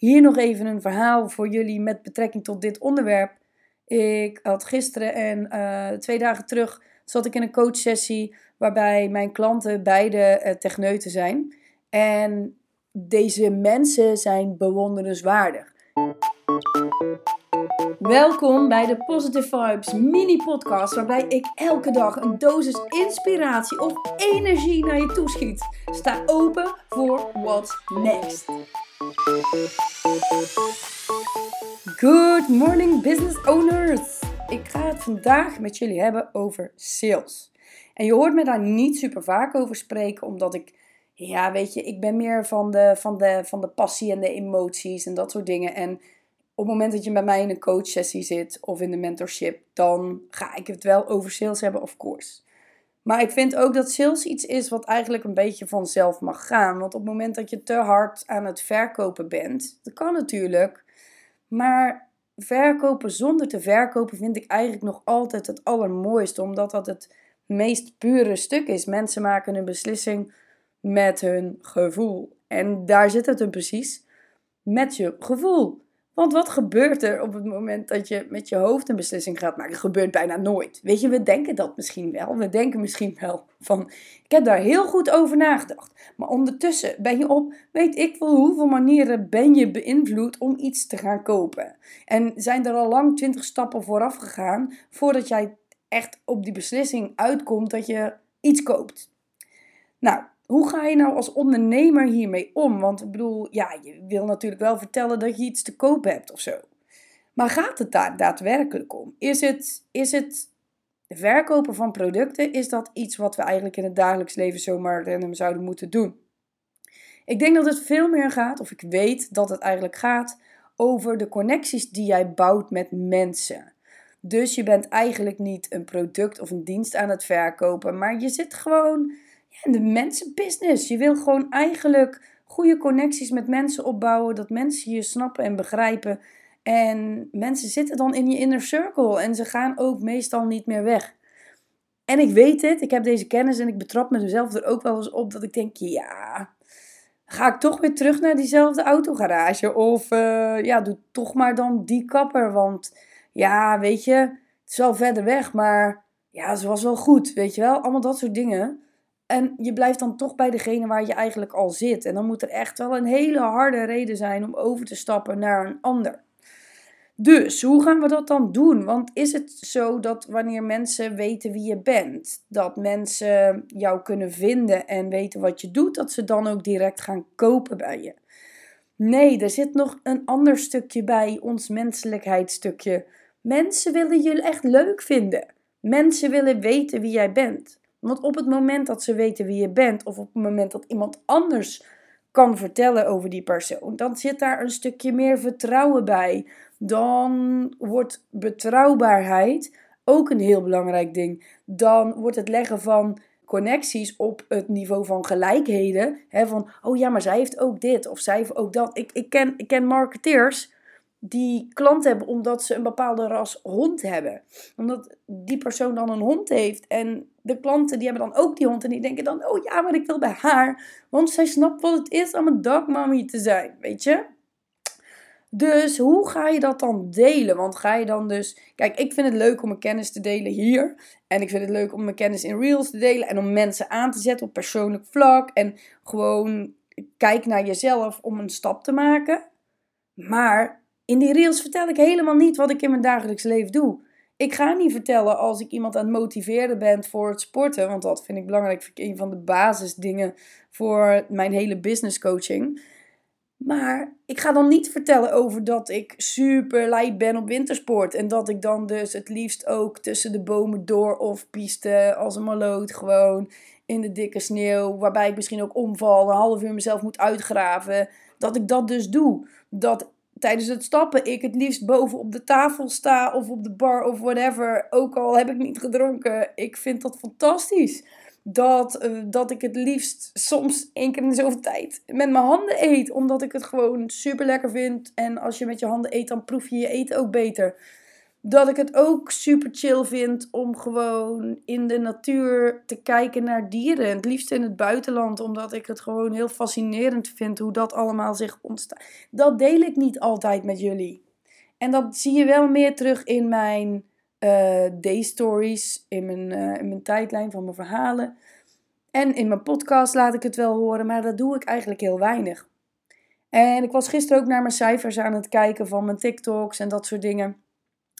Hier nog even een verhaal voor jullie met betrekking tot dit onderwerp. Ik had gisteren en uh, twee dagen terug zat ik in een coachsessie waarbij mijn klanten beide uh, techneuten zijn. En deze mensen zijn bewonderenswaardig. Welkom bij de Positive Vibes mini podcast waarbij ik elke dag een dosis inspiratie of energie naar je toeschiet. Sta open voor what's next. Good morning business owners. Ik ga het vandaag met jullie hebben over sales. En je hoort me daar niet super vaak over spreken omdat ik ja, weet je, ik ben meer van de, van de, van de passie en de emoties en dat soort dingen. En op het moment dat je bij mij in een coachsessie zit of in de mentorship, dan ga ik het wel over sales hebben, of course. Maar ik vind ook dat sales iets is wat eigenlijk een beetje vanzelf mag gaan. Want op het moment dat je te hard aan het verkopen bent, dat kan natuurlijk. Maar verkopen zonder te verkopen vind ik eigenlijk nog altijd het allermooiste, omdat dat het meest pure stuk is. Mensen maken een beslissing met hun gevoel. En daar zit het hem precies. Met je gevoel. Want wat gebeurt er op het moment dat je met je hoofd een beslissing gaat maken? Gebeurt bijna nooit. Weet je, we denken dat misschien wel. We denken misschien wel van, ik heb daar heel goed over nagedacht. Maar ondertussen ben je op, weet ik wel hoeveel manieren ben je beïnvloed om iets te gaan kopen. En zijn er al lang twintig stappen vooraf gegaan voordat jij echt op die beslissing uitkomt dat je iets koopt. Nou, hoe ga je nou als ondernemer hiermee om? Want ik bedoel, ja, je wil natuurlijk wel vertellen dat je iets te koop hebt of zo. Maar gaat het daar daadwerkelijk om? Is het, is het verkopen van producten, is dat iets wat we eigenlijk in het dagelijks leven zomaar random zouden moeten doen? Ik denk dat het veel meer gaat, of ik weet dat het eigenlijk gaat, over de connecties die jij bouwt met mensen. Dus je bent eigenlijk niet een product of een dienst aan het verkopen, maar je zit gewoon ja, de mensenbusiness. Je wil gewoon eigenlijk goede connecties met mensen opbouwen, dat mensen je snappen en begrijpen. En mensen zitten dan in je inner circle en ze gaan ook meestal niet meer weg. En ik weet het, ik heb deze kennis en ik betrap mezelf er ook wel eens op dat ik denk, ja, ga ik toch weer terug naar diezelfde autogarage? Of uh, ja, doe toch maar dan die kapper, want ja, weet je, het is wel verder weg, maar ja, ze was wel goed, weet je wel? Allemaal dat soort dingen. En je blijft dan toch bij degene waar je eigenlijk al zit. En dan moet er echt wel een hele harde reden zijn om over te stappen naar een ander. Dus hoe gaan we dat dan doen? Want is het zo dat wanneer mensen weten wie je bent, dat mensen jou kunnen vinden en weten wat je doet, dat ze dan ook direct gaan kopen bij je? Nee, er zit nog een ander stukje bij, ons menselijkheidsstukje. Mensen willen je echt leuk vinden. Mensen willen weten wie jij bent. Want op het moment dat ze weten wie je bent, of op het moment dat iemand anders kan vertellen over die persoon, dan zit daar een stukje meer vertrouwen bij. Dan wordt betrouwbaarheid ook een heel belangrijk ding. Dan wordt het leggen van connecties op het niveau van gelijkheden. Hè, van, oh ja, maar zij heeft ook dit of zij heeft ook dat. Ik, ik, ken, ik ken marketeers die klant hebben omdat ze een bepaalde ras hond hebben. Omdat die persoon dan een hond heeft en de klanten die hebben dan ook die hond en die denken dan, oh ja, maar ik wil bij haar, want zij snapt wat het is om een dagmammy te zijn, weet je? Dus hoe ga je dat dan delen? Want ga je dan dus. Kijk, ik vind het leuk om mijn kennis te delen hier. En ik vind het leuk om mijn kennis in Reels te delen. En om mensen aan te zetten op persoonlijk vlak. En gewoon kijk naar jezelf om een stap te maken. Maar in die Reels vertel ik helemaal niet wat ik in mijn dagelijks leven doe. Ik ga niet vertellen als ik iemand aan het motiveren ben voor het sporten, want dat vind ik belangrijk. Vind ik een van de basisdingen voor mijn hele business coaching. Maar ik ga dan niet vertellen over dat ik super lijp ben op wintersport. En dat ik dan dus het liefst ook tussen de bomen door of piste als een maloot gewoon in de dikke sneeuw. Waarbij ik misschien ook omval, een half uur mezelf moet uitgraven. Dat ik dat dus doe. Dat tijdens het stappen ik het liefst boven op de tafel sta of op de bar of whatever. Ook al heb ik niet gedronken. Ik vind dat fantastisch. Dat, eh, dat ik het liefst soms één keer in de zoveel tijd met mijn handen eet. Omdat ik het gewoon super lekker vind. En als je met je handen eet, dan proef je je eten ook beter. Dat ik het ook super chill vind om gewoon in de natuur te kijken naar dieren. Het liefst in het buitenland, omdat ik het gewoon heel fascinerend vind hoe dat allemaal zich ontstaat. Dat deel ik niet altijd met jullie. En dat zie je wel meer terug in mijn uh, day stories, in mijn, uh, in mijn tijdlijn van mijn verhalen. En in mijn podcast laat ik het wel horen, maar dat doe ik eigenlijk heel weinig. En ik was gisteren ook naar mijn cijfers aan het kijken van mijn TikToks en dat soort dingen.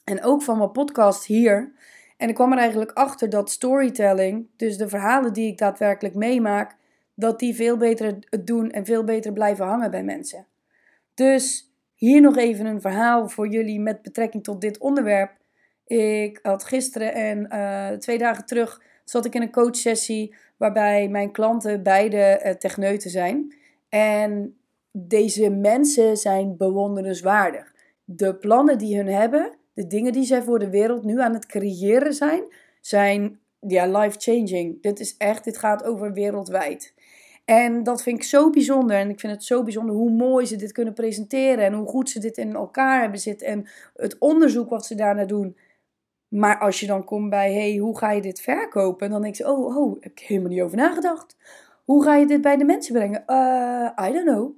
En ook van mijn podcast hier. En ik kwam er eigenlijk achter dat storytelling, dus de verhalen die ik daadwerkelijk meemaak, dat die veel beter het doen en veel beter blijven hangen bij mensen. Dus hier nog even een verhaal voor jullie met betrekking tot dit onderwerp. Ik had gisteren en uh, twee dagen terug zat ik in een coachsessie waarbij mijn klanten beide uh, techneuten zijn. En deze mensen zijn bewonderenswaardig. De plannen die hun hebben, de dingen die zij voor de wereld nu aan het creëren zijn, zijn ja, life-changing. Dit is echt, dit gaat over wereldwijd. En dat vind ik zo bijzonder. En ik vind het zo bijzonder hoe mooi ze dit kunnen presenteren. En hoe goed ze dit in elkaar hebben zitten. En het onderzoek wat ze daarna doen. Maar als je dan komt bij, hey, hoe ga je dit verkopen? Dan denk je, oh, oh, heb ik helemaal niet over nagedacht. Hoe ga je dit bij de mensen brengen? Uh, I don't know.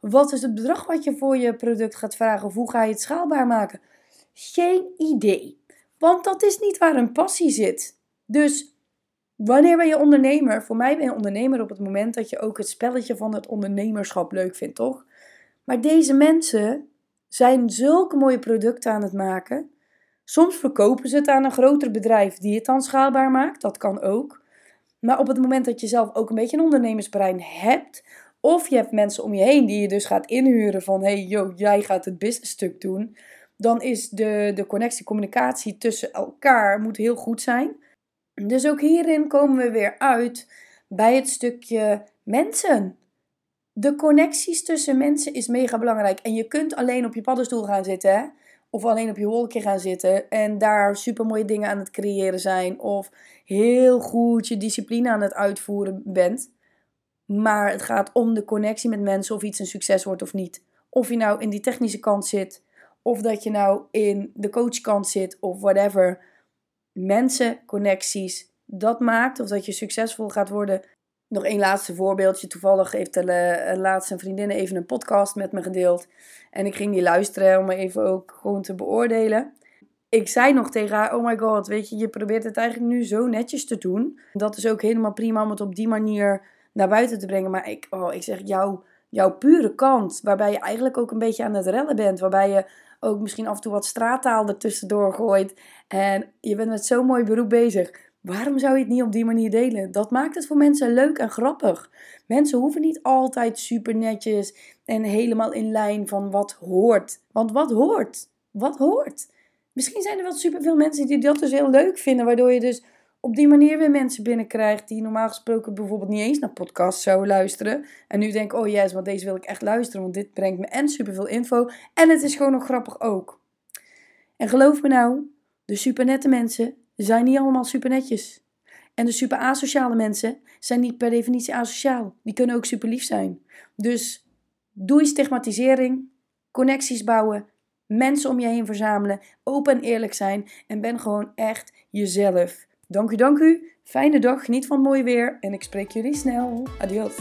Wat is het bedrag wat je voor je product gaat vragen? Of hoe ga je het schaalbaar maken? Geen idee. Want dat is niet waar een passie zit. Dus wanneer ben je ondernemer? Voor mij ben je ondernemer op het moment dat je ook het spelletje van het ondernemerschap leuk vindt, toch? Maar deze mensen zijn zulke mooie producten aan het maken. Soms verkopen ze het aan een groter bedrijf die het dan schaalbaar maakt. Dat kan ook. Maar op het moment dat je zelf ook een beetje een ondernemersbrein hebt, of je hebt mensen om je heen die je dus gaat inhuren van hey yo, jij gaat het businessstuk doen, dan is de, de connectie, communicatie tussen elkaar moet heel goed zijn. Dus ook hierin komen we weer uit bij het stukje mensen. De connecties tussen mensen is mega belangrijk. En je kunt alleen op je paddenstoel gaan zitten, of alleen op je wolkje gaan zitten en daar super mooie dingen aan het creëren zijn, of heel goed je discipline aan het uitvoeren bent. Maar het gaat om de connectie met mensen of iets een succes wordt of niet. Of je nou in die technische kant zit, of dat je nou in de coachkant zit, of whatever. Mensen, connecties, dat maakt of dat je succesvol gaat worden. Nog één laatste voorbeeldje. Toevallig heeft de uh, laatste vriendin even een podcast met me gedeeld. En ik ging die luisteren om even ook gewoon te beoordelen. Ik zei nog tegen haar, oh my god, weet je, je probeert het eigenlijk nu zo netjes te doen. Dat is ook helemaal prima om het op die manier naar buiten te brengen. Maar ik, oh, ik zeg, jouw, jouw pure kant, waarbij je eigenlijk ook een beetje aan het rellen bent. Waarbij je ook misschien af en toe wat straattaal ertussendoor gooit. En je bent met zo'n mooi beroep bezig. Waarom zou je het niet op die manier delen? Dat maakt het voor mensen leuk en grappig. Mensen hoeven niet altijd super netjes en helemaal in lijn van wat hoort. Want wat hoort? Wat hoort? Misschien zijn er wel superveel mensen die dat dus heel leuk vinden, waardoor je dus op die manier weer mensen binnenkrijgt die normaal gesproken bijvoorbeeld niet eens naar podcasts zouden luisteren. En nu denken, oh yes, want deze wil ik echt luisteren, want dit brengt me en superveel info. En het is gewoon nog grappig ook. En geloof me nou, de supernette mensen zijn niet allemaal supernetjes. En de super asociale mensen zijn niet per definitie asociaal. Die kunnen ook super lief zijn. Dus doe stigmatisering, connecties bouwen, mensen om je heen verzamelen, open en eerlijk zijn en ben gewoon echt jezelf. Dank u, dank u. Fijne dag, geniet van mooi weer en ik spreek jullie snel. Adios.